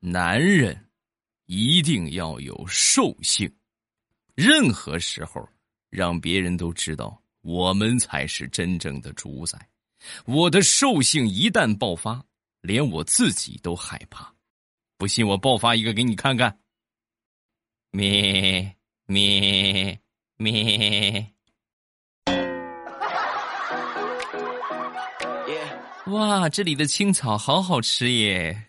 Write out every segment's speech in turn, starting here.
男人一定要有兽性，任何时候让别人都知道我们才是真正的主宰。我的兽性一旦爆发，连我自己都害怕。不信我爆发一个给你看看。咩咩咩！哇，这里的青草好好吃耶！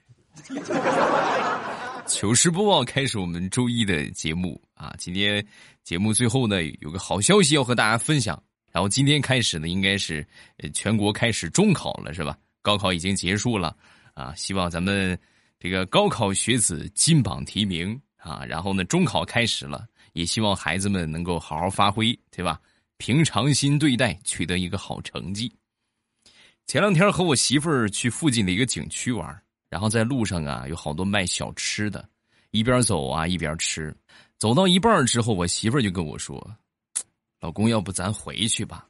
糗事播报开始，我们周一的节目啊，今天节目最后呢有个好消息要和大家分享。然后今天开始呢，应该是全国开始中考了，是吧？高考已经结束了啊，希望咱们这个高考学子金榜题名啊。然后呢，中考开始了，也希望孩子们能够好好发挥，对吧？平常心对待，取得一个好成绩。前两天和我媳妇儿去附近的一个景区玩，然后在路上啊有好多卖小吃的，一边走啊一边吃。走到一半之后，我媳妇儿就跟我说：“老公，要不咱回去吧？”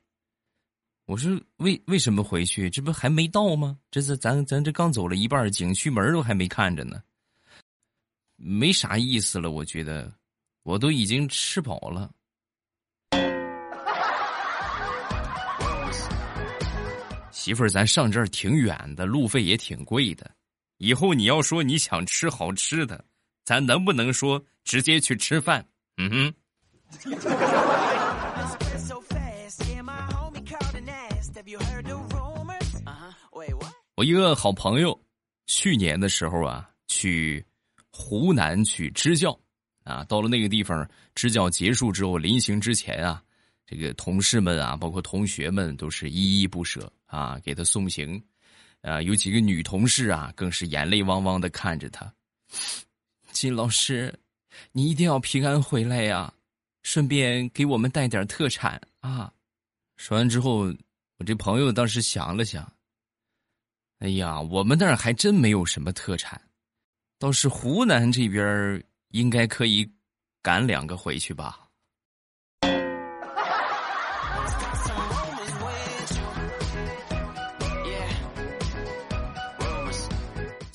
我说：“为为什么回去？这不还没到吗？这是咱咱这刚走了一半，景区门都还没看着呢，没啥意思了。我觉得我都已经吃饱了。”媳妇儿，咱上这儿挺远的，路费也挺贵的。以后你要说你想吃好吃的，咱能不能说直接去吃饭？嗯哼。我一个好朋友，去年的时候啊，去湖南去支教啊，到了那个地方支教结束之后，临行之前啊。这个同事们啊，包括同学们，都是依依不舍啊，给他送行。啊，有几个女同事啊，更是眼泪汪汪的看着他。金老师，你一定要平安回来呀！顺便给我们带点特产啊！说完之后，我这朋友当时想了想，哎呀，我们那儿还真没有什么特产，倒是湖南这边应该可以赶两个回去吧。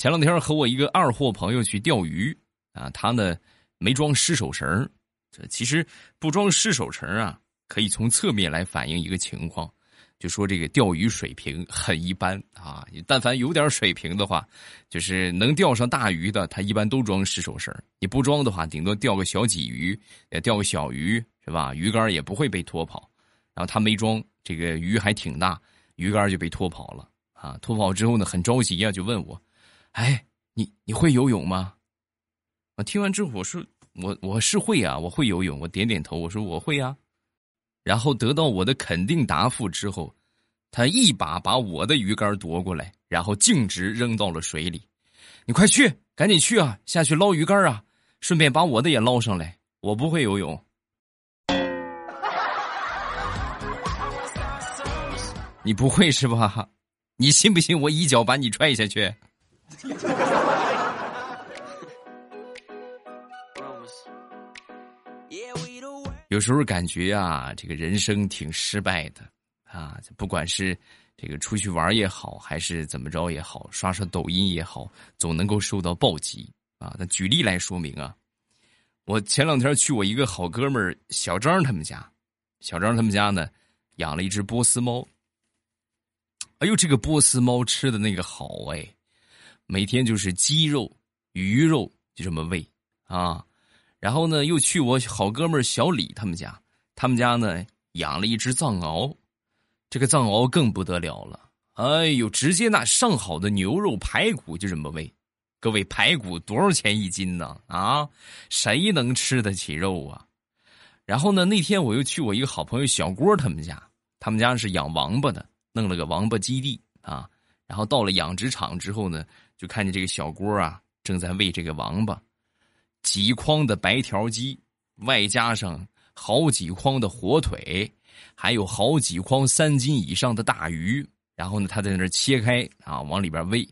前两天和我一个二货朋友去钓鱼啊，他呢没装湿手绳这其实不装湿手绳啊，可以从侧面来反映一个情况，就说这个钓鱼水平很一般啊。但凡有点水平的话，就是能钓上大鱼的，他一般都装湿手绳你不装的话，顶多钓个小鲫鱼，也钓个小鱼是吧？鱼竿也不会被拖跑。然后他没装，这个鱼还挺大，鱼竿就被拖跑了啊。拖跑之后呢，很着急呀，就问我。哎，你你会游泳吗？我听完之后，我说我我是会啊，我会游泳。我点点头，我说我会啊。然后得到我的肯定答复之后，他一把把我的鱼竿夺过来，然后径直扔到了水里。你快去，赶紧去啊，下去捞鱼竿啊，顺便把我的也捞上来。我不会游泳，你不会是吧？你信不信我一脚把你踹下去？有时候感觉啊，这个人生挺失败的啊，不管是这个出去玩也好，还是怎么着也好，刷刷抖音也好，总能够受到暴击啊。那举例来说明啊，我前两天去我一个好哥们儿小张他们家，小张他们家呢养了一只波斯猫。哎呦，这个波斯猫吃的那个好哎。每天就是鸡肉、鱼肉就这么喂啊，然后呢，又去我好哥们小李他们家，他们家呢养了一只藏獒，这个藏獒更不得了了，哎呦，直接那上好的牛肉排骨就这么喂，各位排骨多少钱一斤呢？啊，谁能吃得起肉啊？然后呢，那天我又去我一个好朋友小郭他们家，他们家是养王八的，弄了个王八基地啊，然后到了养殖场之后呢。就看见这个小锅啊，正在喂这个王八，几筐的白条鸡，外加上好几筐的火腿，还有好几筐三斤以上的大鱼。然后呢，他在那切开啊，往里边喂。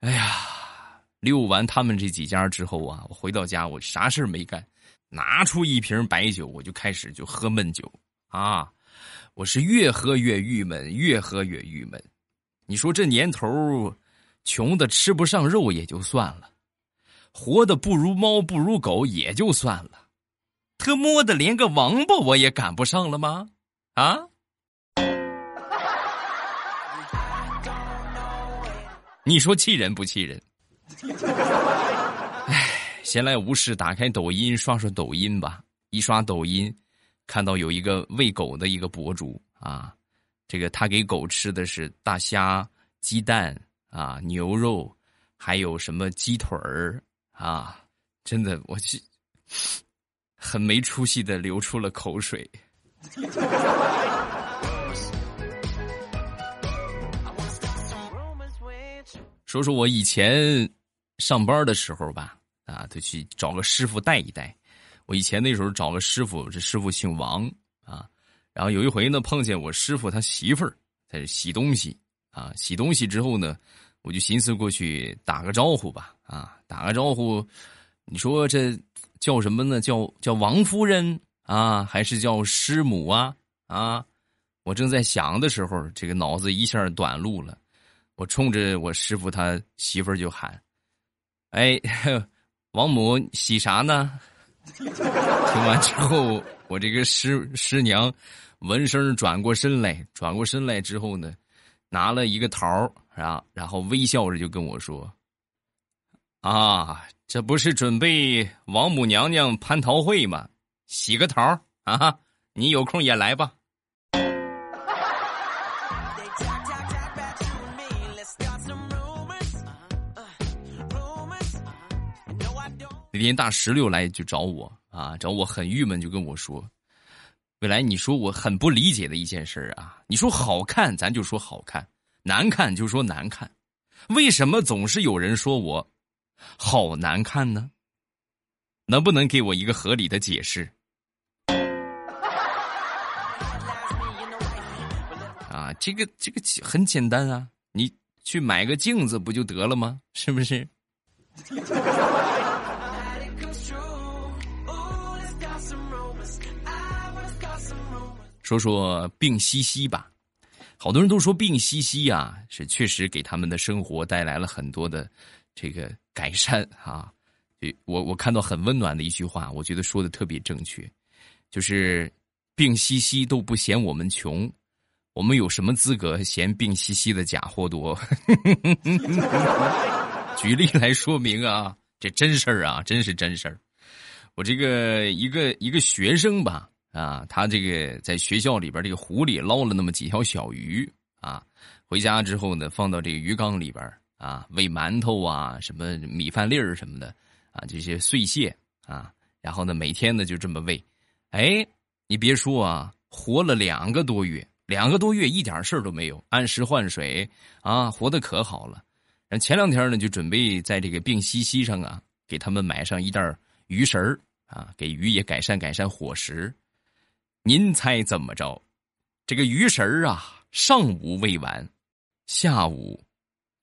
哎呀，遛完他们这几家之后啊，我回到家，我啥事没干，拿出一瓶白酒，我就开始就喝闷酒啊。我是越喝越郁闷，越喝越郁闷。你说这年头。穷的吃不上肉也就算了，活的不如猫不如狗也就算了，特么的连个王八我也赶不上了吗？啊？你说气人不气人？唉，闲来无事，打开抖音刷刷抖音吧。一刷抖音，看到有一个喂狗的一个博主啊，这个他给狗吃的是大虾、鸡蛋啊、牛肉，还有什么鸡腿儿。啊，真的，我去，很没出息的流出了口水。说说我以前上班的时候吧，啊，就去找个师傅带一带。我以前那时候找个师傅，这师傅姓王啊。然后有一回呢，碰见我师傅他媳妇儿在洗东西啊，洗东西之后呢。我就寻思过去打个招呼吧，啊，打个招呼，你说这叫什么呢？叫叫王夫人啊，还是叫师母啊？啊，我正在想的时候，这个脑子一下短路了，我冲着我师傅他媳妇儿就喊：“哎，王母洗啥呢？” 听完之后，我这个师师娘闻声转过身来，转过身来之后呢，拿了一个桃。然后，然后微笑着就跟我说：“啊，这不是准备王母娘娘蟠桃会吗？洗个桃啊，你有空也来吧。”那天大石榴来就找我啊，找我很郁闷，就跟我说：“未来，你说我很不理解的一件事啊，你说好看，咱就说好看。”难看就说难看，为什么总是有人说我好难看呢？能不能给我一个合理的解释？啊，这个这个很简单啊，你去买个镜子不就得了吗？是不是？说说病兮兮吧。好多人都说病兮兮啊，是确实给他们的生活带来了很多的这个改善啊。我我看到很温暖的一句话，我觉得说的特别正确，就是病兮兮都不嫌我们穷，我们有什么资格嫌病兮兮的假货多？举例来说明啊，这真事儿啊，真是真事儿。我这个一个一个学生吧。啊，他这个在学校里边这个湖里捞了那么几条小鱼啊，回家之后呢，放到这个鱼缸里边啊，喂馒头啊，什么米饭粒儿什么的啊，这些碎屑啊，然后呢，每天呢就这么喂，哎，你别说啊，活了两个多月，两个多月一点事儿都没有，按时换水啊，活得可好了。然后前两天呢，就准备在这个病西西上啊，给他们买上一袋鱼食儿啊，给鱼也改善改善伙食。您猜怎么着？这个鱼食儿啊，上午喂完，下午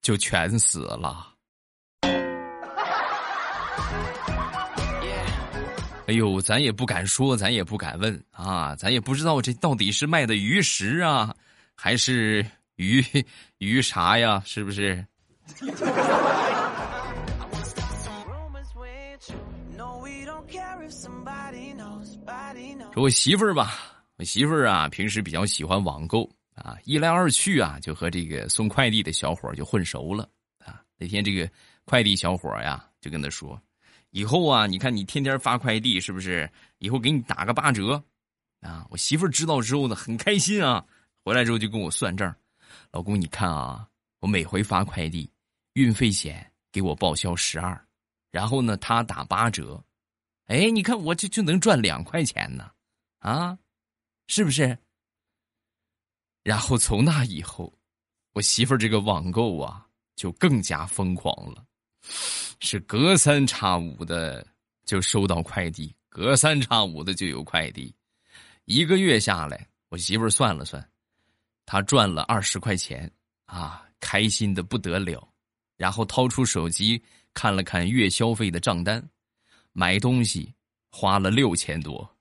就全死了。哎呦，咱也不敢说，咱也不敢问啊，咱也不知道这到底是卖的鱼食啊，还是鱼鱼啥呀？是不是？我媳妇儿吧，我媳妇儿啊，平时比较喜欢网购啊，一来二去啊，就和这个送快递的小伙就混熟了啊。那天这个快递小伙呀，就跟他说：“以后啊，你看你天天发快递，是不是？以后给你打个八折啊。”我媳妇儿知道之后呢，很开心啊，回来之后就跟我算账：“老公，你看啊，我每回发快递，运费险给我报销十二，然后呢，他打八折。”哎，你看我这就能赚两块钱呢，啊，是不是？然后从那以后，我媳妇儿这个网购啊，就更加疯狂了，是隔三差五的就收到快递，隔三差五的就有快递，一个月下来，我媳妇儿算了算，她赚了二十块钱啊，开心的不得了，然后掏出手机看了看月消费的账单。买东西花了六千多，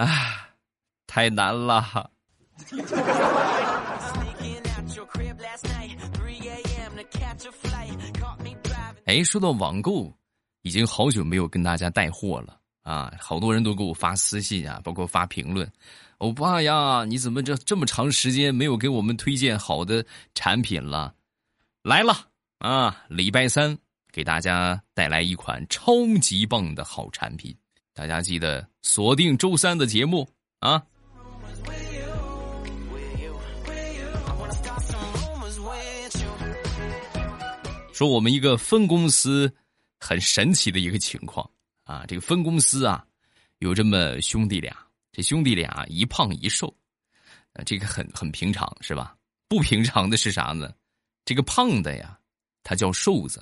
啊，太难了。哎，说到网购，已经好久没有跟大家带货了啊！好多人都给我发私信啊，包括发评论。欧巴呀，你怎么这这么长时间没有给我们推荐好的产品了？来了啊！礼拜三给大家带来一款超级棒的好产品，大家记得锁定周三的节目啊！说我们一个分公司很神奇的一个情况啊，这个分公司啊有这么兄弟俩，这兄弟俩一胖一瘦，呃，这个很很平常是吧？不平常的是啥呢？这个胖的呀，他叫瘦子；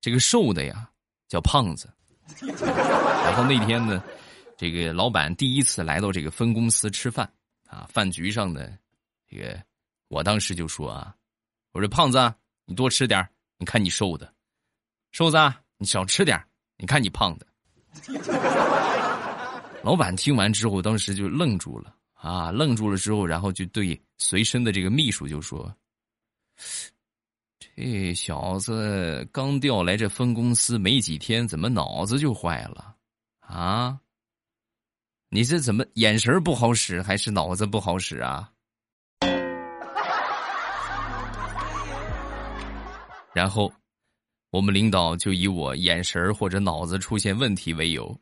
这个瘦的呀，叫胖子。然后那天呢，这个老板第一次来到这个分公司吃饭啊，饭局上呢，这个我当时就说啊，我说胖子，你多吃点你看你瘦的，瘦子，你少吃点你看你胖的。老板听完之后，当时就愣住了啊，愣住了之后，然后就对随身的这个秘书就说：“这小子刚调来这分公司没几天，怎么脑子就坏了啊？你这怎么眼神不好使，还是脑子不好使啊？” 然后，我们领导就以我眼神或者脑子出现问题为由，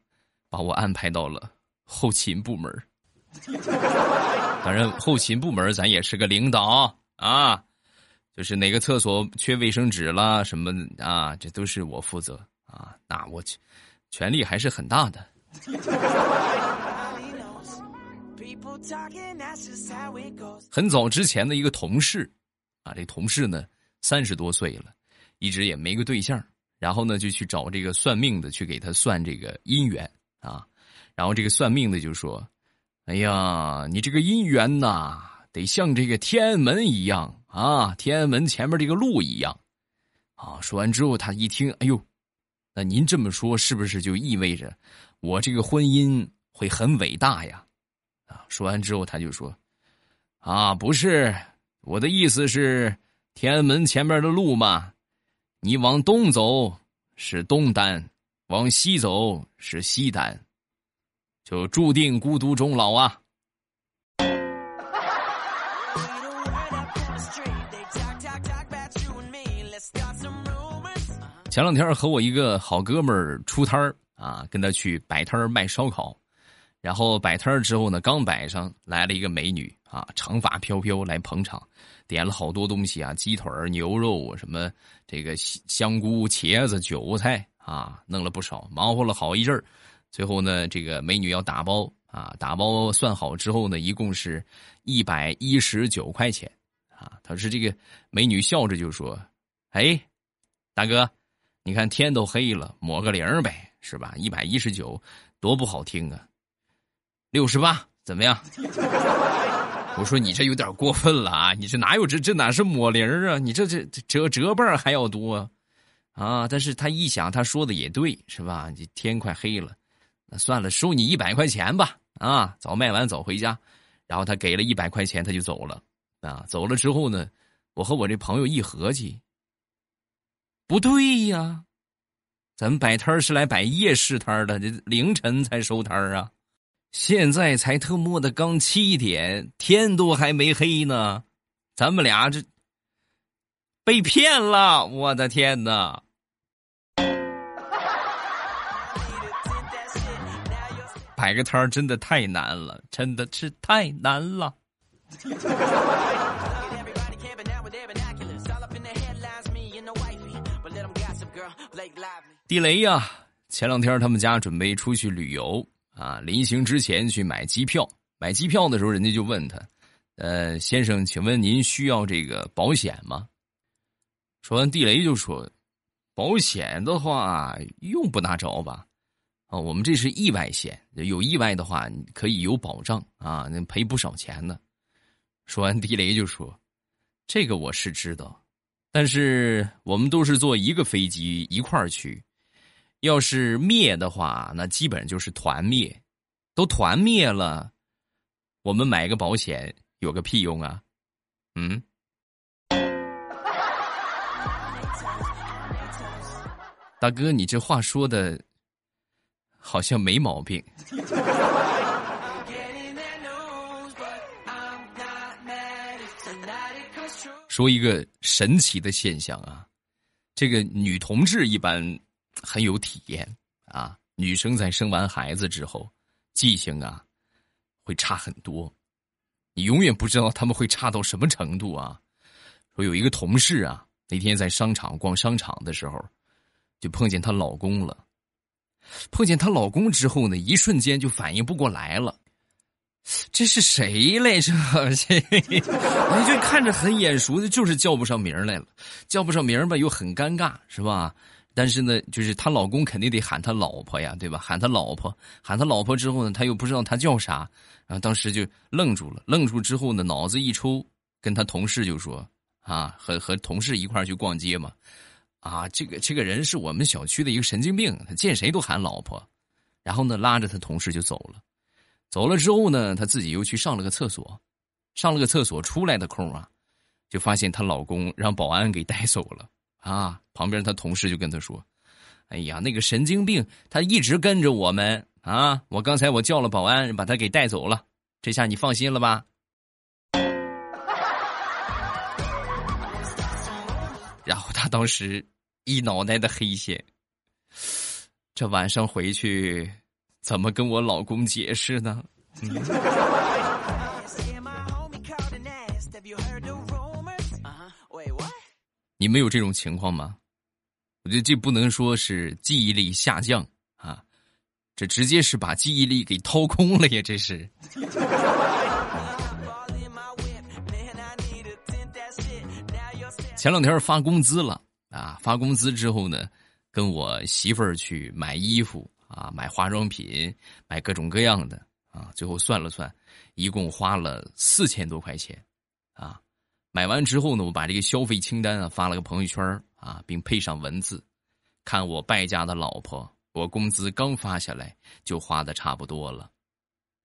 把我安排到了后勤部门。当然，后勤部门咱也是个领导啊，就是哪个厕所缺卫生纸啦什么啊，这都是我负责啊。那我权力还是很大的。很早之前的一个同事啊，这同事呢三十多岁了。一直也没个对象，然后呢，就去找这个算命的去给他算这个姻缘啊。然后这个算命的就说：“哎呀，你这个姻缘呐，得像这个天安门一样啊，天安门前面这个路一样啊。”说完之后，他一听，哎呦，那您这么说是不是就意味着我这个婚姻会很伟大呀？啊，说完之后他就说：“啊，不是，我的意思是天安门前面的路嘛。”你往东走是东单，往西走是西单，就注定孤独终老啊！前两天和我一个好哥们儿出摊儿啊，跟他去摆摊儿卖烧烤，然后摆摊儿之后呢，刚摆上来了一个美女啊，长发飘飘来捧场。点了好多东西啊，鸡腿牛肉什么，这个香菇、茄子、韭菜啊，弄了不少，忙活了好一阵儿。最后呢，这个美女要打包啊，打包算好之后呢，一共是一百一十九块钱啊。他说：“这个美女笑着就说，哎，大哥，你看天都黑了，抹个零呗，是吧？一百一十九，多不好听啊。六十八，怎么样？” 我说你这有点过分了啊！你这哪有这这哪是抹零啊？你这这折折半还要多，啊！但是他一想，他说的也对，是吧？你天快黑了，那算了，收你一百块钱吧，啊！早卖完早回家。然后他给了一百块钱，他就走了，啊！走了之后呢，我和我这朋友一合计，不对呀，咱们摆摊是来摆夜市摊的，这凌晨才收摊啊。现在才特么的刚七点，天都还没黑呢，咱们俩这被骗了！我的天哪！摆个摊真的太难了，真的是太难了。地雷呀！前两天他们家准备出去旅游。啊，临行之前去买机票，买机票的时候，人家就问他：“呃，先生，请问您需要这个保险吗？”说完，地雷就说：“保险的话用不大着吧？啊，我们这是意外险，有意外的话可以有保障啊，能赔不少钱呢。”说完，地雷就说：“这个我是知道，但是我们都是坐一个飞机一块儿去。”要是灭的话，那基本就是团灭，都团灭了，我们买个保险有个屁用啊！嗯。大哥，你这话说的，好像没毛病。说一个神奇的现象啊，这个女同志一般很有体验啊。女生在生完孩子之后，记性啊会差很多，你永远不知道他们会差到什么程度啊。说有一个同事啊，那天在商场逛商场的时候，就碰见她老公了。碰见她老公之后呢，一瞬间就反应不过来了，这是谁来着？这你就 看着很眼熟的，就是叫不上名来了，叫不上名吧，又很尴尬，是吧？但是呢，就是她老公肯定得喊她老婆呀，对吧？喊她老婆，喊她老婆之后呢，她又不知道她叫啥，然后当时就愣住了。愣住之后呢，脑子一抽，跟她同事就说：“啊，和和同事一块去逛街嘛，啊，这个这个人是我们小区的一个神经病，他见谁都喊老婆。”然后呢，拉着他同事就走了。走了之后呢，她自己又去上了个厕所，上了个厕所出来的空啊，就发现她老公让保安给带走了。啊！旁边她同事就跟她说：“哎呀，那个神经病，他一直跟着我们啊！我刚才我叫了保安，把他给带走了。这下你放心了吧？” 然后他当时一脑袋的黑线，这晚上回去怎么跟我老公解释呢？你们有这种情况吗？我觉得这不能说是记忆力下降啊，这直接是把记忆力给掏空了呀！这是。前两天发工资了啊，发工资之后呢，跟我媳妇儿去买衣服啊，买化妆品，买各种各样的啊，最后算了算，一共花了四千多块钱啊。买完之后呢，我把这个消费清单啊发了个朋友圈啊，并配上文字，看我败家的老婆，我工资刚发下来就花的差不多了。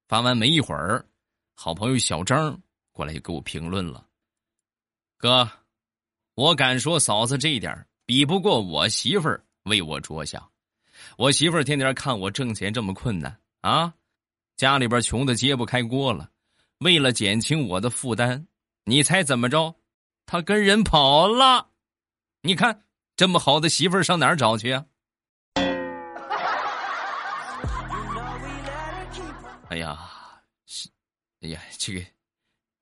发完没一会儿，好朋友小张过来就给我评论了：“哥，我敢说嫂子这一点比不过我媳妇儿为我着想。我媳妇儿天天看我挣钱这么困难啊，家里边穷的揭不开锅了，为了减轻我的负担。”你猜怎么着？他跟人跑了。你看这么好的媳妇儿上哪儿找去啊？哎呀，是，哎呀，这个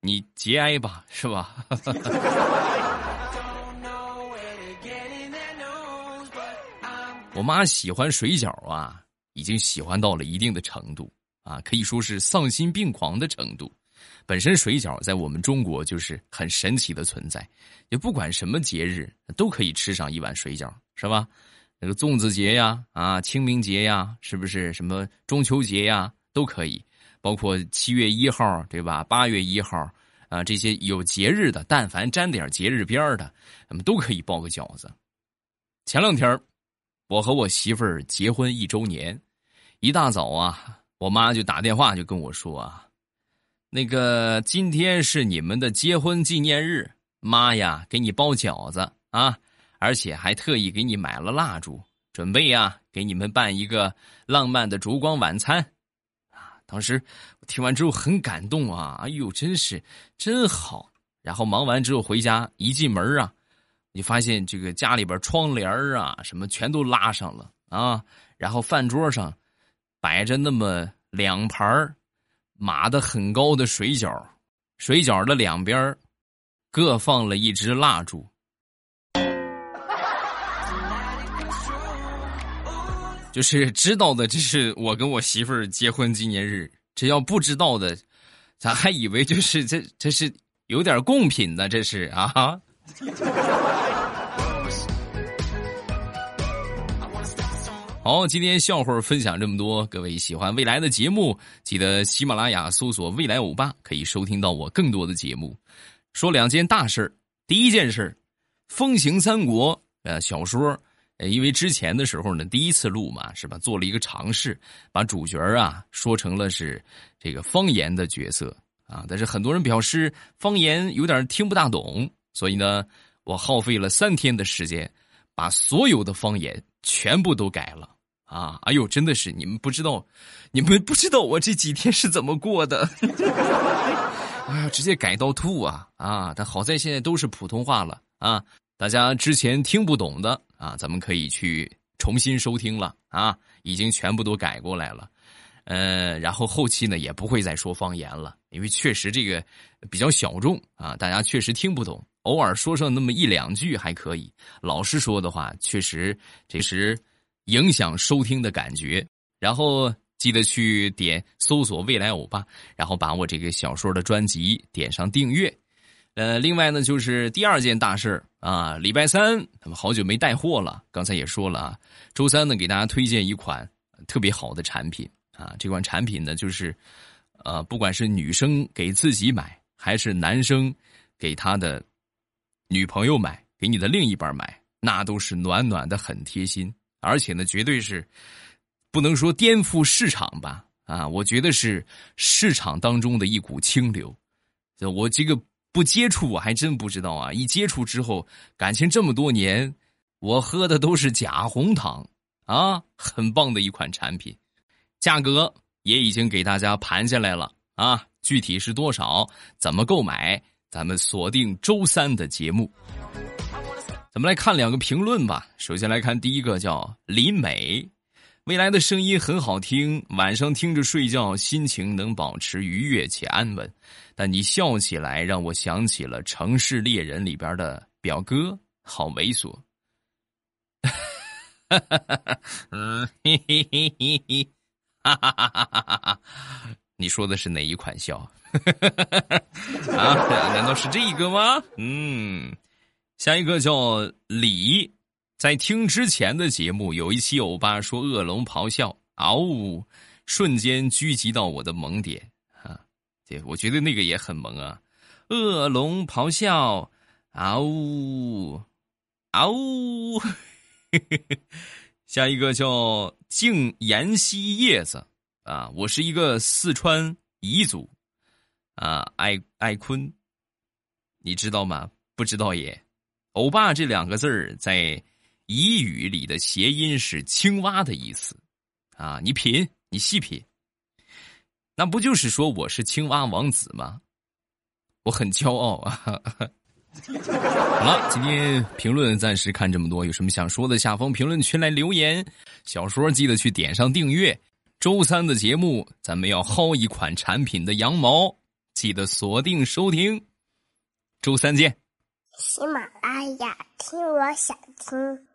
你节哀吧，是吧？我妈喜欢水饺啊，已经喜欢到了一定的程度啊，可以说是丧心病狂的程度。本身水饺在我们中国就是很神奇的存在，也不管什么节日都可以吃上一碗水饺，是吧？那个粽子节呀，啊，清明节呀，是不是？什么中秋节呀，都可以。包括七月一号，对吧？八月一号，啊，这些有节日的，但凡沾点节日边的，咱们都可以包个饺子。前两天，我和我媳妇儿结婚一周年，一大早啊，我妈就打电话就跟我说啊。那个今天是你们的结婚纪念日，妈呀，给你包饺子啊，而且还特意给你买了蜡烛，准备呀给你们办一个浪漫的烛光晚餐，啊！当时我听完之后很感动啊，哎呦，真是真好。然后忙完之后回家，一进门啊，你发现这个家里边窗帘啊什么全都拉上了啊，然后饭桌上摆着那么两盘码的很高的水饺，水饺的两边各放了一支蜡烛。就是知道的，这是我跟我媳妇儿结婚纪念日。这要不知道的，咱还以为就是这这是有点贡品呢，这是啊。好，今天笑话分享这么多，各位喜欢未来的节目，记得喜马拉雅搜索“未来欧巴”，可以收听到我更多的节目。说两件大事第一件事风行三国》呃小说，因为之前的时候呢，第一次录嘛，是吧？做了一个尝试，把主角啊说成了是这个方言的角色啊，但是很多人表示方言有点听不大懂，所以呢，我耗费了三天的时间，把所有的方言。全部都改了啊！哎呦，真的是你们不知道，你们不知道我这几天是怎么过的。哎呀，直接改到吐啊啊！但好在现在都是普通话了啊，大家之前听不懂的啊，咱们可以去重新收听了啊，已经全部都改过来了。呃，然后后期呢也不会再说方言了，因为确实这个比较小众啊，大家确实听不懂，偶尔说上那么一两句还可以。老实说的话，确实这是影响收听的感觉。然后记得去点搜索“未来欧巴”，然后把我这个小说的专辑点上订阅。呃，另外呢，就是第二件大事啊，礼拜三他们好久没带货了，刚才也说了啊，周三呢给大家推荐一款特别好的产品。啊，这款产品呢，就是，呃，不管是女生给自己买，还是男生给他的女朋友买，给你的另一半买，那都是暖暖的，很贴心。而且呢，绝对是不能说颠覆市场吧？啊，我觉得是市场当中的一股清流。我这个不接触，我还真不知道啊。一接触之后，感情这么多年，我喝的都是假红糖啊，很棒的一款产品。价格也已经给大家盘下来了啊！具体是多少？怎么购买？咱们锁定周三的节目。咱们来看两个评论吧。首先来看第一个，叫李美，未来的声音很好听，晚上听着睡觉，心情能保持愉悦且安稳。但你笑起来让我想起了《城市猎人》里边的表哥，好猥琐。嗯，嘿嘿嘿嘿嘿。哈哈哈哈哈哈！你说的是哪一款笑？啊？难道是这个吗？嗯，下一个叫李，在听之前的节目有一期欧巴说恶龙咆哮，嗷呜，瞬间狙击到我的萌点啊！对，我觉得那个也很萌啊，恶龙咆哮，嗷呜，嗷呜。下一个叫静妍希叶子啊，我是一个四川彝族啊，爱爱坤，你知道吗？不知道也。欧巴这两个字儿在彝语里的谐音是青蛙的意思啊，你品，你细品，那不就是说我是青蛙王子吗？我很骄傲啊。好了，今天评论暂时看这么多，有什么想说的，下方评论区来留言。小说记得去点上订阅。周三的节目，咱们要薅一款产品的羊毛，记得锁定收听。周三见。喜马拉雅，听我想听。